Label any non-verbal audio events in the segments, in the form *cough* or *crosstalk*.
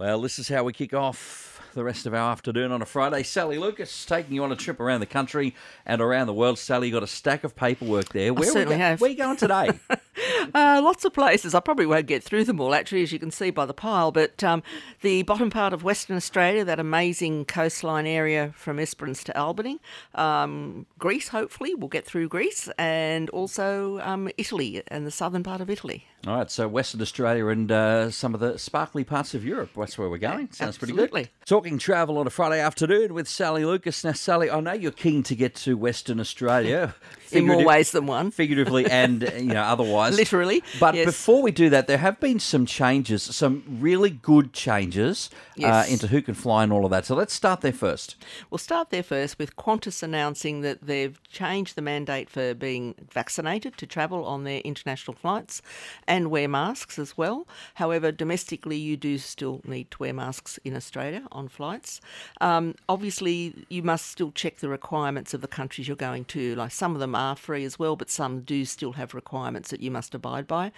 Well, this is how we kick off the rest of our afternoon on a Friday. Sally Lucas taking you on a trip around the country and around the world. Sally, you got a stack of paperwork there. Where certainly we go- have. Where are you going today? *laughs* Uh, lots of places. I probably won't get through them all, actually, as you can see by the pile. But um, the bottom part of Western Australia, that amazing coastline area from Esperance to Albany, um, Greece, hopefully, we'll get through Greece, and also um, Italy and the southern part of Italy. All right, so Western Australia and uh, some of the sparkly parts of Europe. That's where we're going. Sounds pretty good. Talking travel on a Friday afternoon with Sally Lucas. Now, Sally, I know you're keen to get to Western Australia. *laughs* In more ways than one. Figuratively and you know otherwise, Literally, But yes. before we do that, there have been some changes, some really good changes uh, into who can fly and all of that. So let's start there first. We'll start there first with Qantas announcing that they've changed the mandate for being vaccinated to travel on their international flights and wear masks as well. However, domestically, you do still need to wear masks in Australia on flights. Um, obviously, you must still check the requirements of the countries you're going to. Like some of them are free as well, but some do still have requirements that you must abide by.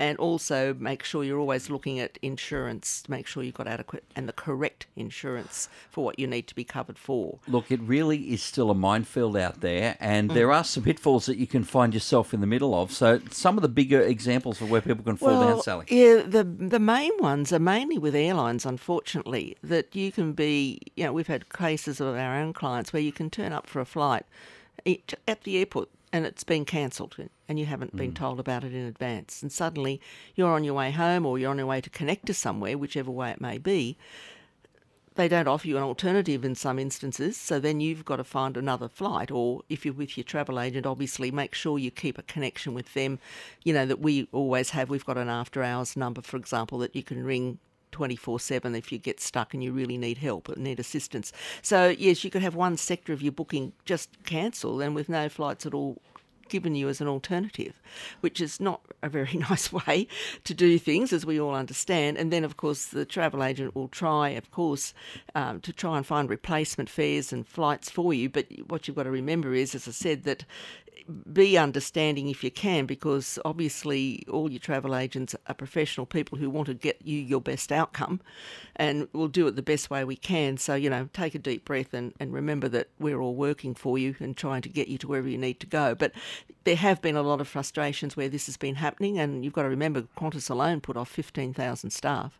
And also make sure you're always looking at insurance make sure you've got adequate and the correct insurance for what you need to be covered for. Look, it really is still a minefield out there, Mm. and there are some pitfalls that you can find yourself in the middle of. So, some of the bigger examples of where people can fall down, Sally. Yeah, the the main ones are mainly with airlines, unfortunately. That you can be, you know, we've had cases of our own clients where you can turn up for a flight at the airport and it's been cancelled and you haven't been mm. told about it in advance. And suddenly you're on your way home or you're on your way to connect to somewhere, whichever way it may be. They don't offer you an alternative in some instances, so then you've got to find another flight. Or if you're with your travel agent, obviously make sure you keep a connection with them. You know, that we always have. We've got an after hours number, for example, that you can ring 24 7 if you get stuck and you really need help or need assistance. So, yes, you could have one sector of your booking just cancelled and with no flights at all given you as an alternative, which is not a very *laughs* nice way to do things, as we all understand. And then, of course, the travel agent will try, of course, um, to try and find replacement fares and flights for you. But what you've got to remember is, as I said, that be understanding if you can, because obviously all your travel agents are professional people who want to get you your best outcome and we'll do it the best way we can. So, you know, take a deep breath and, and remember that we're all working for you and trying to get you to wherever you need to go. But there have been a lot of frustrations where this has been happening, and you've got to remember Qantas alone put off 15,000 staff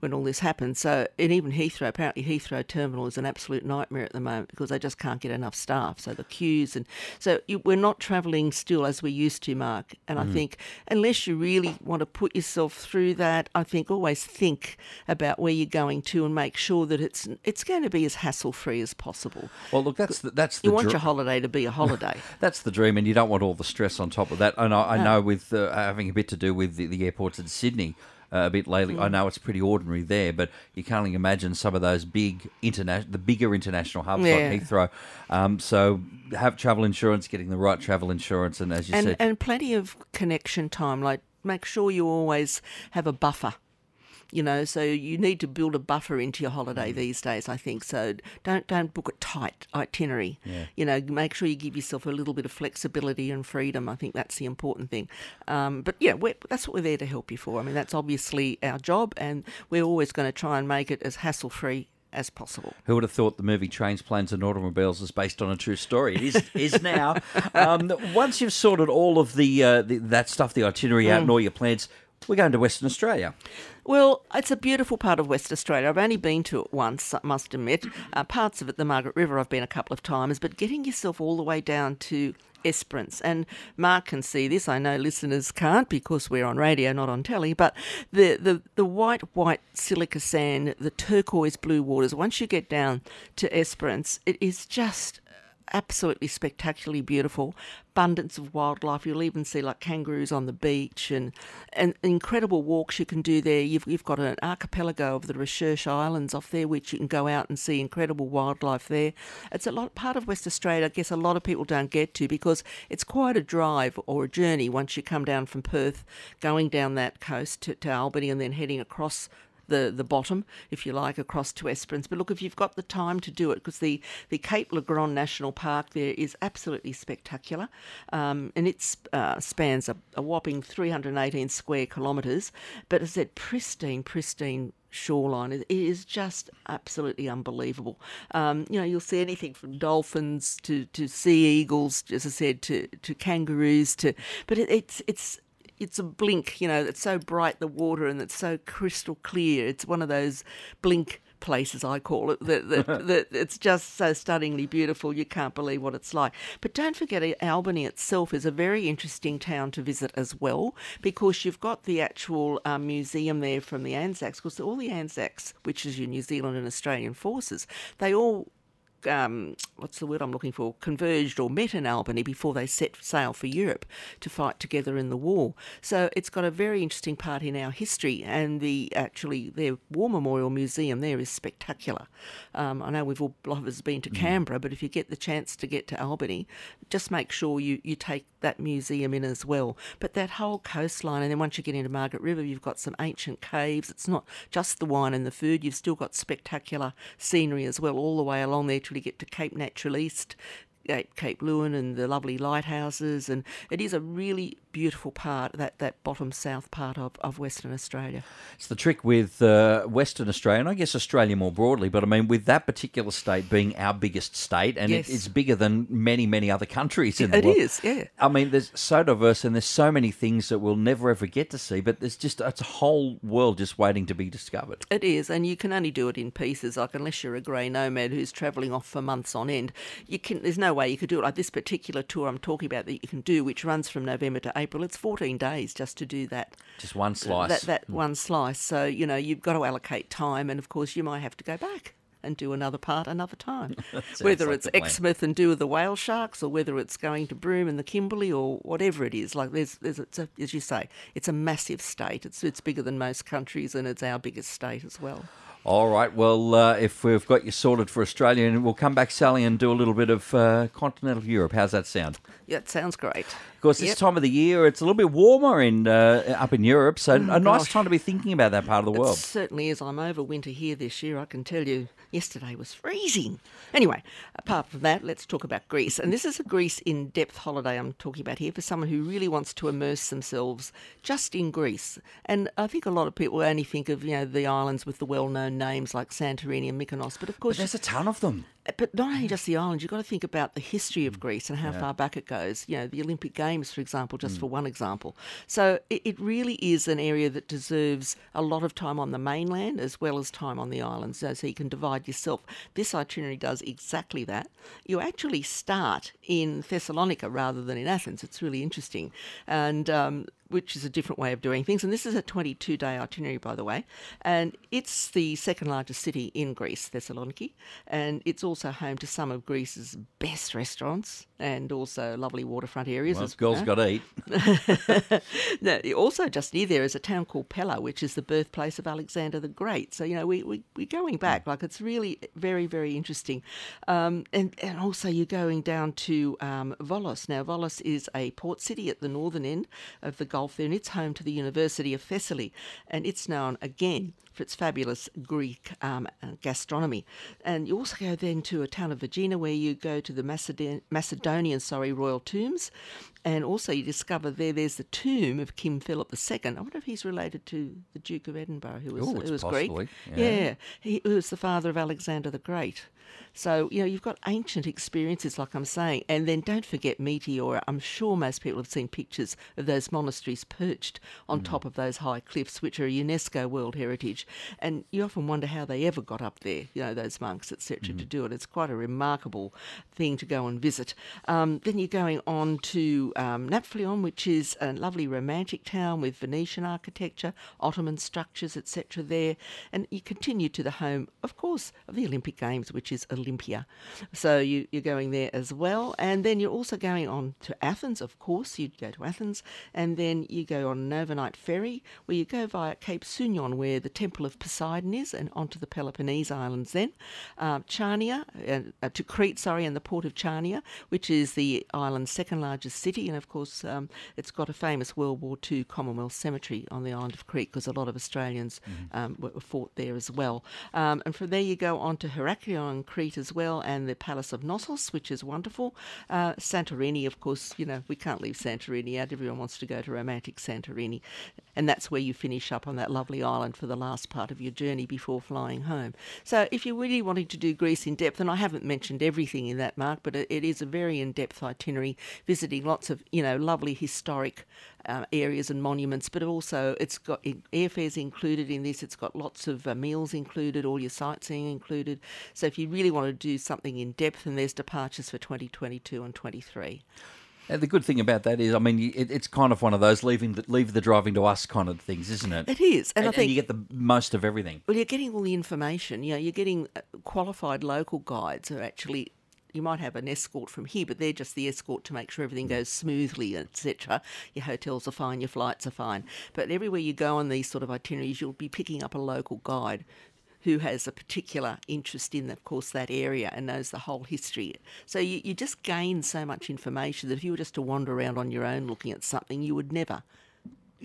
when all this happened. So, and even Heathrow, apparently Heathrow Terminal is an absolute nightmare at the moment because they just can't get enough staff. So the queues and so you, we're not travelling still as we used to, Mark. And I think unless you really want to put yourself through that, I think always think about where you're going to and make sure that it's it's going to be as hassle free as possible. Well, look, that's the, that's the You want dr- your holiday to be a holiday. *laughs* That's the dream, and you don't want all the stress on top of that. And I, I know with uh, having a bit to do with the, the airports in Sydney uh, a bit lately, I know it's pretty ordinary there, but you can't only imagine some of those big international, the bigger international hubs Yeah. like Heathrow. Um, so have travel insurance, getting the right travel insurance, and as you and said, and plenty of connection time. Like make sure you always have a buffer. You know, so you need to build a buffer into your Mm. holiday these days. I think so. Don't don't book a tight itinerary. You know, make sure you give yourself a little bit of flexibility and freedom. I think that's the important thing. Um, but yeah, we're, that's what we're there to help you for. I mean, that's obviously our job, and we're always going to try and make it as hassle free as possible. Who would have thought the movie Trains, Planes, and Automobiles is based on a true story? It is is now. *laughs* Um, once you've sorted all of the, uh, the that stuff, the itinerary out, and all your plans, we're going to Western Australia. Well, it's a beautiful part of West Australia. I've only been to it once, I must admit. Uh, parts of it, the Margaret River, I've been a couple of times, but getting yourself all the way down to Esperance, and Mark can see this. I know listeners can't because we're on radio, not on telly. But the the, the white white silica sand, the turquoise blue waters. Once you get down to Esperance, it is just absolutely spectacularly beautiful. Abundance of wildlife. You'll even see like kangaroos on the beach and and incredible walks you can do there. You've you've got an archipelago of the Recherche Islands off there, which you can go out and see incredible wildlife there. It's a lot part of West Australia. I guess a lot of people don't get to because it's quite a drive or a journey once you come down from Perth, going down that coast to, to Albany and then heading across the, the bottom, if you like, across to Esperance. But look, if you've got the time to do it, because the, the Cape Le Grand National Park there is absolutely spectacular, um, and it uh, spans a, a whopping 318 square kilometres. But as I said, pristine, pristine shoreline. It is just absolutely unbelievable. Um, you know, you'll see anything from dolphins to, to sea eagles, as I said, to, to kangaroos, to but it, it's it's it's a blink. You know, it's so bright the water and it's so crystal clear. It's one of those blink places I call it that, that, *laughs* that, it's just so stunningly beautiful you can't believe what it's like. But don't forget Albany itself is a very interesting town to visit as well because you've got the actual um, museum there from the Anzacs because all the Anzacs, which is your New Zealand and Australian forces, they all um, what's the word I'm looking for, converged or met in Albany before they set sail for Europe to fight together in the war. So it's got a very interesting part in our history, and the actually their War Memorial Museum there is spectacular. Um, I know we've all a lot of us been to mm. Canberra, but if you get the chance to get to Albany, just make sure you, you take that museum in as well. But that whole coastline, and then once you get into Margaret River, you've got some ancient caves. It's not just the wine and the food, you've still got spectacular scenery as well, all the way along there you get to Cape Naturaliste, Cape Leeuwin and the lovely lighthouses, and it is a really beautiful part, that, that bottom south part of, of Western Australia. It's the trick with uh, Western Australia, and I guess Australia more broadly, but I mean, with that particular state being our biggest state, and yes. it, it's bigger than many, many other countries in it the world. It is, yeah. I mean, there's so diverse, and there's so many things that we'll never ever get to see, but there's just, it's a whole world just waiting to be discovered. It is, and you can only do it in pieces, like unless you're a grey nomad who's travelling off for months on end, you can, there's no way you could do it like this particular tour I'm talking about that you can do, which runs from November to April. It's 14 days just to do that. Just one slice. That, that mm. one slice. So, you know, you've got to allocate time, and of course, you might have to go back and do another part another time. *laughs* whether like it's Exmouth and do the whale sharks, or whether it's going to Broome and the Kimberley, or whatever it is. Like there's, there's it's a, as you say, it's a massive state. It's it's bigger than most countries, and it's our biggest state as well. All right. Well, uh, if we've got you sorted for Australia, and we'll come back, Sally, and do a little bit of uh, continental Europe. How's that sound? Yeah, it sounds great. Of course, this yep. time of the year, it's a little bit warmer in uh, up in Europe, so oh, a nice time to be thinking about that part of the world. It certainly is. I'm over winter here this year. I can tell you. Yesterday was freezing. Anyway, apart from that, let's talk about Greece. And this is a Greece in depth holiday I'm talking about here for someone who really wants to immerse themselves just in Greece. And I think a lot of people only think of you know the islands with the well-known names like Santorini and Mykonos, but of course but there's a ton of them. But not only just the islands, you've got to think about the history of Greece and how yeah. far back it goes. You know, the Olympic Games, for example, just mm. for one example. So it, it, really is an area that deserves a lot of time on the mainland as well as time on the islands, so, so you can divide yourself. This itinerary does exactly that. You actually start in Thessalonica rather than in Athens. It's really interesting. And um, which is a different way of doing things. And this is a 22 day itinerary, by the way. And it's the second largest city in Greece, Thessaloniki. And it's also home to some of Greece's best restaurants and also lovely waterfront areas. Well, as girls got to eat. *laughs* no, also, just near there is a town called Pella, which is the birthplace of Alexander the Great. So, you know, we, we, we're going back. Like, it's really very, very interesting. Um, and, and also, you're going down to um, Volos. Now, Volos is a port city at the northern end of the Gulf And it's home to the University of Thessaly, and it's known again for its fabulous Greek um, gastronomy. And you also go then to a town of Vergina where you go to the Macedon- Macedonian sorry royal tombs, and also you discover there there's the tomb of King Philip II. I wonder if he's related to the Duke of Edinburgh, who was Ooh, who was possibly, Greek. Yeah, yeah he was the father of Alexander the Great. So, you know, you've got ancient experiences, like I'm saying. And then don't forget Meteora. I'm sure most people have seen pictures of those monasteries perched on mm. top of those high cliffs, which are a UNESCO World Heritage. And you often wonder how they ever got up there, you know, those monks, etc., mm. to do it. It's quite a remarkable thing to go and visit. Um, then you're going on to um, which is a lovely romantic town with Venetian architecture, Ottoman structures, etc., there. And you continue to the home, of course, of the Olympic Games, which is is Olympia. So you, you're going there as well. And then you're also going on to Athens, of course. You'd go to Athens. And then you go on an overnight ferry where you go via Cape Sounion, where the Temple of Poseidon is, and onto the Peloponnese Islands then. Uh, Chania, uh, to Crete, sorry, and the port of Chania, which is the island's second largest city. And of course, um, it's got a famous World War II Commonwealth Cemetery on the island of Crete because a lot of Australians mm-hmm. um, were, were, fought there as well. Um, and from there you go on to Heraklion, Crete as well, and the Palace of Knossos, which is wonderful. Uh, Santorini, of course, you know, we can't leave Santorini out. Everyone wants to go to romantic Santorini. And that's where you finish up on that lovely island for the last part of your journey before flying home. So if you're really wanting to do Greece in depth, and I haven't mentioned everything in that, Mark, but it, it is a very in-depth itinerary, visiting lots of, you know, lovely historic uh, areas and monuments, but also it's got airfares included in this. It's got lots of uh, meals included, all your sightseeing included. So if you really want to do something in depth, and there's departures for 2022 and 23. And the good thing about that is, I mean, it, it's kind of one of those leaving the, leave the driving to us kind of things, isn't it? It is, and, and I think and you get the most of everything. Well, you're getting all the information. You know, you're getting uh, qualified local guides who are actually you might have an escort from here, but they're just the escort to make sure everything mm. goes smoothly, etc. Your hotels are fine, your flights are fine. But everywhere you go on these sort of itineraries, you'll be picking up a local guide who has a particular interest in, of course, that area and knows the whole history. So you, you just gain so much information that if you were just to wander around on your own looking at something, you would never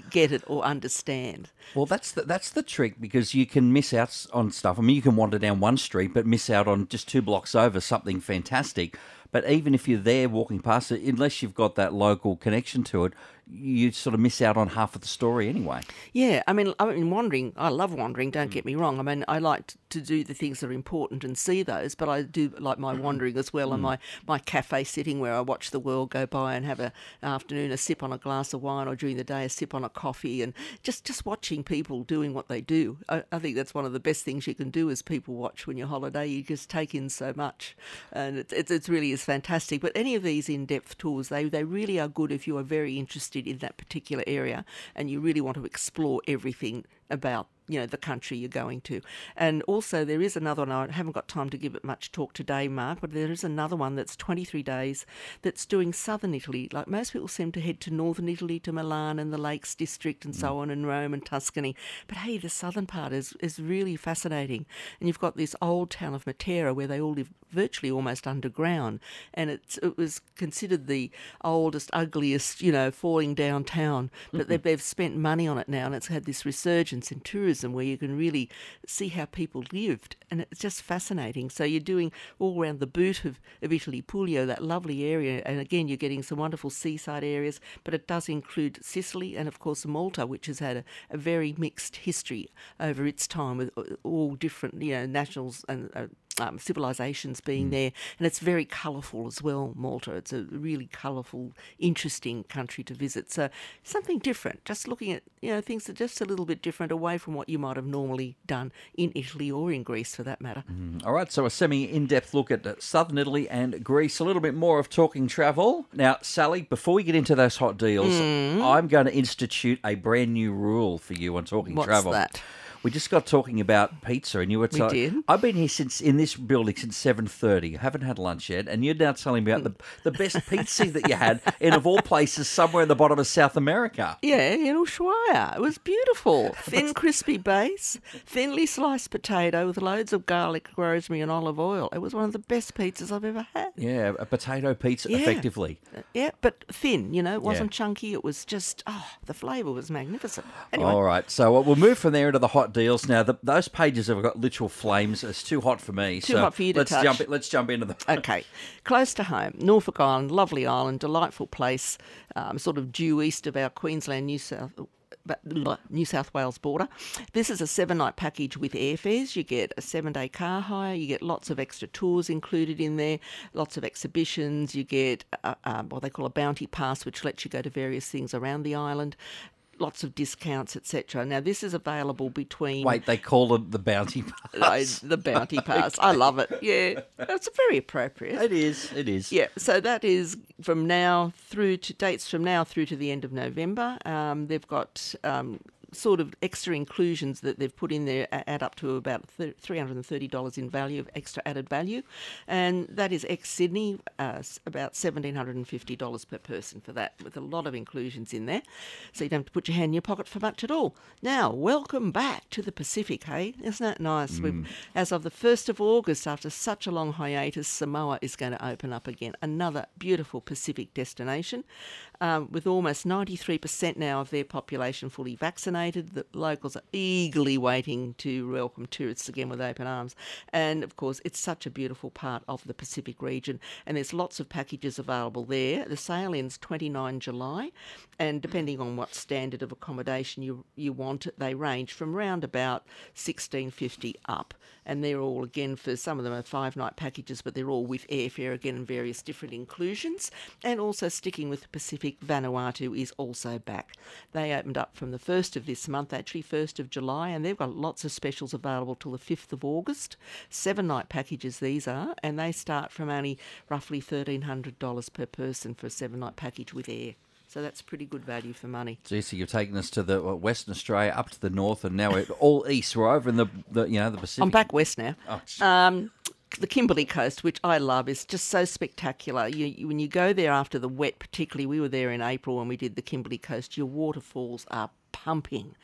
get it or understand. Well, that's the, that's the trick because you can miss out on stuff. I mean, you can wander down one street but miss out on just two blocks over something fantastic. But even if you're there walking past it, unless you've got that local connection to it, you sort of miss out on half of the story anyway. Yeah, I mean, I mean, wandering. I love wandering. Don't mm. get me wrong. I mean, I like to do the things that are important and see those, but I do like my wandering as well, mm. and my my cafe sitting where I watch the world go by and have a afternoon a sip on a glass of wine, or during the day a sip on a coffee, and just just watching people doing what they do. I, I think that's one of the best things you can do as people watch when you're holiday. You just take in so much, and it's it's, it's really is fantastic. But any of these in depth tours, they they really are good if you are very interested interested in that particular area and you really want to explore everything about you know the country you're going to. And also there is another one. I haven't got time to give it much talk today, Mark, but there is another one that's 23 days that's doing southern Italy. Like most people seem to head to northern Italy, to Milan and the Lakes District and mm. so on, and Rome and Tuscany. But hey, the southern part is is really fascinating. And you've got this old town of Matera where they all live virtually almost underground, and it's it was considered the oldest, ugliest, you know, falling down town. But mm-hmm. they've, they've spent money on it now, and it's had this resurgence in tourism tourism where you can really see how people lived. And it's just fascinating. So you're doing all around the boot of, of Italy, Puglia, that lovely area. And again, you're getting some wonderful seaside areas, but it does include Sicily and, of course, Malta, which has had a, a very mixed history over its time with all different, you know, nationals and uh, um, civilizations being mm. there, and it's very colourful as well. Malta, it's a really colourful, interesting country to visit. So something different. Just looking at you know things that are just a little bit different away from what you might have normally done in Italy or in Greece, for that matter. Mm. All right, so a semi-in-depth look at uh, southern Italy and Greece. A little bit more of talking travel. Now, Sally, before we get into those hot deals, mm. I'm going to institute a brand new rule for you on talking What's travel. That? We just got talking about pizza, and you were telling. We did. I've been here since in this building since seven thirty. I haven't had lunch yet, and you're now telling me about the the best pizza that you had in of all places somewhere in the bottom of South America. Yeah, in Ushuaia. It was beautiful. *laughs* Thin, crispy base, thinly sliced potato with loads of garlic, rosemary, and olive oil. It was one of the best pizzas I've ever had. Yeah, a potato pizza, yeah. effectively. Uh, yeah, but thin. You know, it wasn't yeah. chunky. It was just oh, the flavour was magnificent. Anyway. All right, so uh, we'll move from there into the hot deals. Now, the, those pages have got literal flames. It's too hot for me. Too so hot for you to let's touch. Jump, let's jump into the. *laughs* okay. Close to home. Norfolk Island, lovely island, delightful place, um, sort of due east of our Queensland, New South. New South Wales border. This is a seven night package with airfares. You get a seven day car hire, you get lots of extra tours included in there, lots of exhibitions. You get uh, um, what they call a bounty pass, which lets you go to various things around the island lots of discounts, etc. Now, this is available between. Wait, they call it the bounty *laughs* pass. the bounty *laughs* pass. okay. I love it. Yeah, it's very appropriate. It is. It is. Yeah. So that is from now through to dates from now through to the end of November. Um, they've got um, sort of extra inclusions that they've put in there add up to about $330 in value of extra added value. And that is ex Sydney, uh, about $1,750 per person for that, with a lot of inclusions in there. So you don't have to put your hand in your pocket for much at all. Now, welcome back to the Pacific, hey? Isn't that nice? Mm. As of the 1st of August, after such a long hiatus, Samoa is going to open up again. Another beautiful Pacific destination um, with almost 93% now of their population fully vaccinated. The locals are eagerly waiting to welcome tourists again with open arms. And of course, it's such a beautiful part of the Pacific region, and there's lots of packages available there. The sale ends 29 July, and depending on what standard of accommodation you you want, they range from around about 1650 up, and they're all again for some of them are five night packages, but they're all with airfare again and various different inclusions, and also sticking with the Pacific Vanuatu is also back. They opened up from the 1st of this month, actually 1st of July, and they've got lots of specials available till the 5th of August. Seven night packages these are, and they start from only roughly $1,300 per person for a seven night package with air. So that's pretty good value for money. So you've taken us to the Western Australia, up to the north, and now we're all east. We're over in the, the you know the Pacific. I'm back west now. Oh, um, the Kimberley coast, which I love, is just so spectacular. You, you, when you go there after the wet, particularly, we were there in April when we did the Kimberley coast. Your waterfalls are pumping,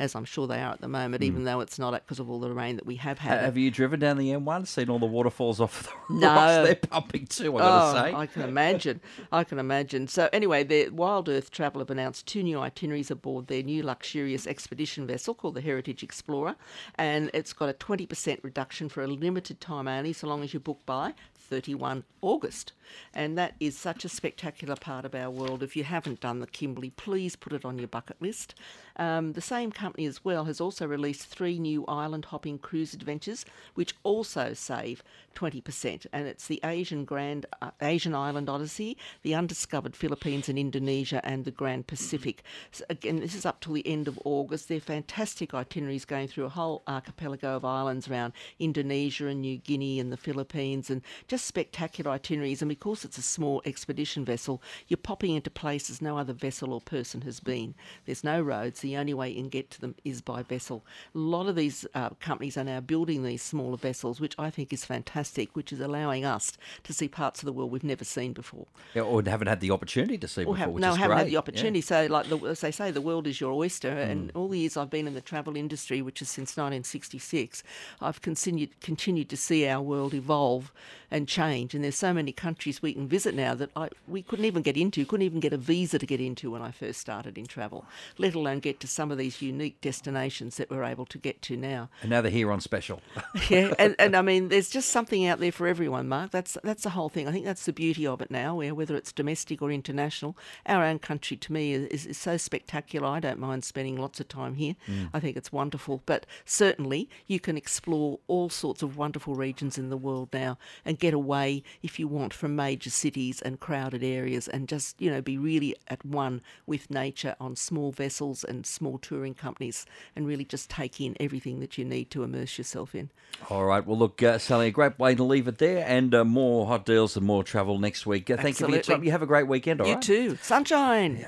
as I'm sure they are at the moment, mm. even though it's not because of all the rain that we have had. Have you driven down the M1, seen all the waterfalls off the *laughs* no. rocks? They're pumping too, i got to oh, say. I can imagine. I can imagine. So, anyway, the Wild Earth Travel have announced two new itineraries aboard their new luxurious expedition vessel called the Heritage Explorer, and it's got a 20% reduction for a limited time only, so long as you book by 31 August. And that is such a spectacular part of our world. If you haven't done the Kimberley, please put it on your bucket list. Um, the same company as well has also released three new island hopping cruise adventures, which also save 20%. And it's the Asian Grand uh, Asian Island Odyssey, the Undiscovered Philippines and Indonesia, and the Grand Pacific. So again, this is up till the end of August. They're fantastic itineraries going through a whole archipelago of islands around Indonesia and New Guinea and the Philippines, and just spectacular itineraries. And because it's a small expedition vessel, you're popping into places no other vessel or person has been. There's no roads the only way you can get to them is by vessel. A lot of these uh, companies are now building these smaller vessels, which I think is fantastic, which is allowing us to see parts of the world we've never seen before. Yeah, or haven't had the opportunity to see or before, have, no, haven't great. had the opportunity. Yeah. So, like the, as they say, the world is your oyster. Mm. And all the years I've been in the travel industry, which is since 1966, I've continued continued to see our world evolve and change. And there's so many countries we can visit now that I, we couldn't even get into, couldn't even get a visa to get into when I first started in travel, let alone get get to some of these unique destinations that we're able to get to now. And now they're here on special. *laughs* yeah, and, and I mean, there's just something out there for everyone, Mark. That's that's the whole thing. I think that's the beauty of it now, where whether it's domestic or international, our own country to me is, is so spectacular. I don't mind spending lots of time here. Mm. I think it's wonderful. But certainly, you can explore all sorts of wonderful regions in the world now and get away if you want from major cities and crowded areas and just you know be really at one with nature on small vessels and small touring companies and really just take in everything that you need to immerse yourself in. All right. Well, look, uh, Sally, a great way to leave it there and uh, more hot deals and more travel next week. Uh, thank Absolutely. you for your time. You have a great weekend, all you right? too. Sunshine. Yeah.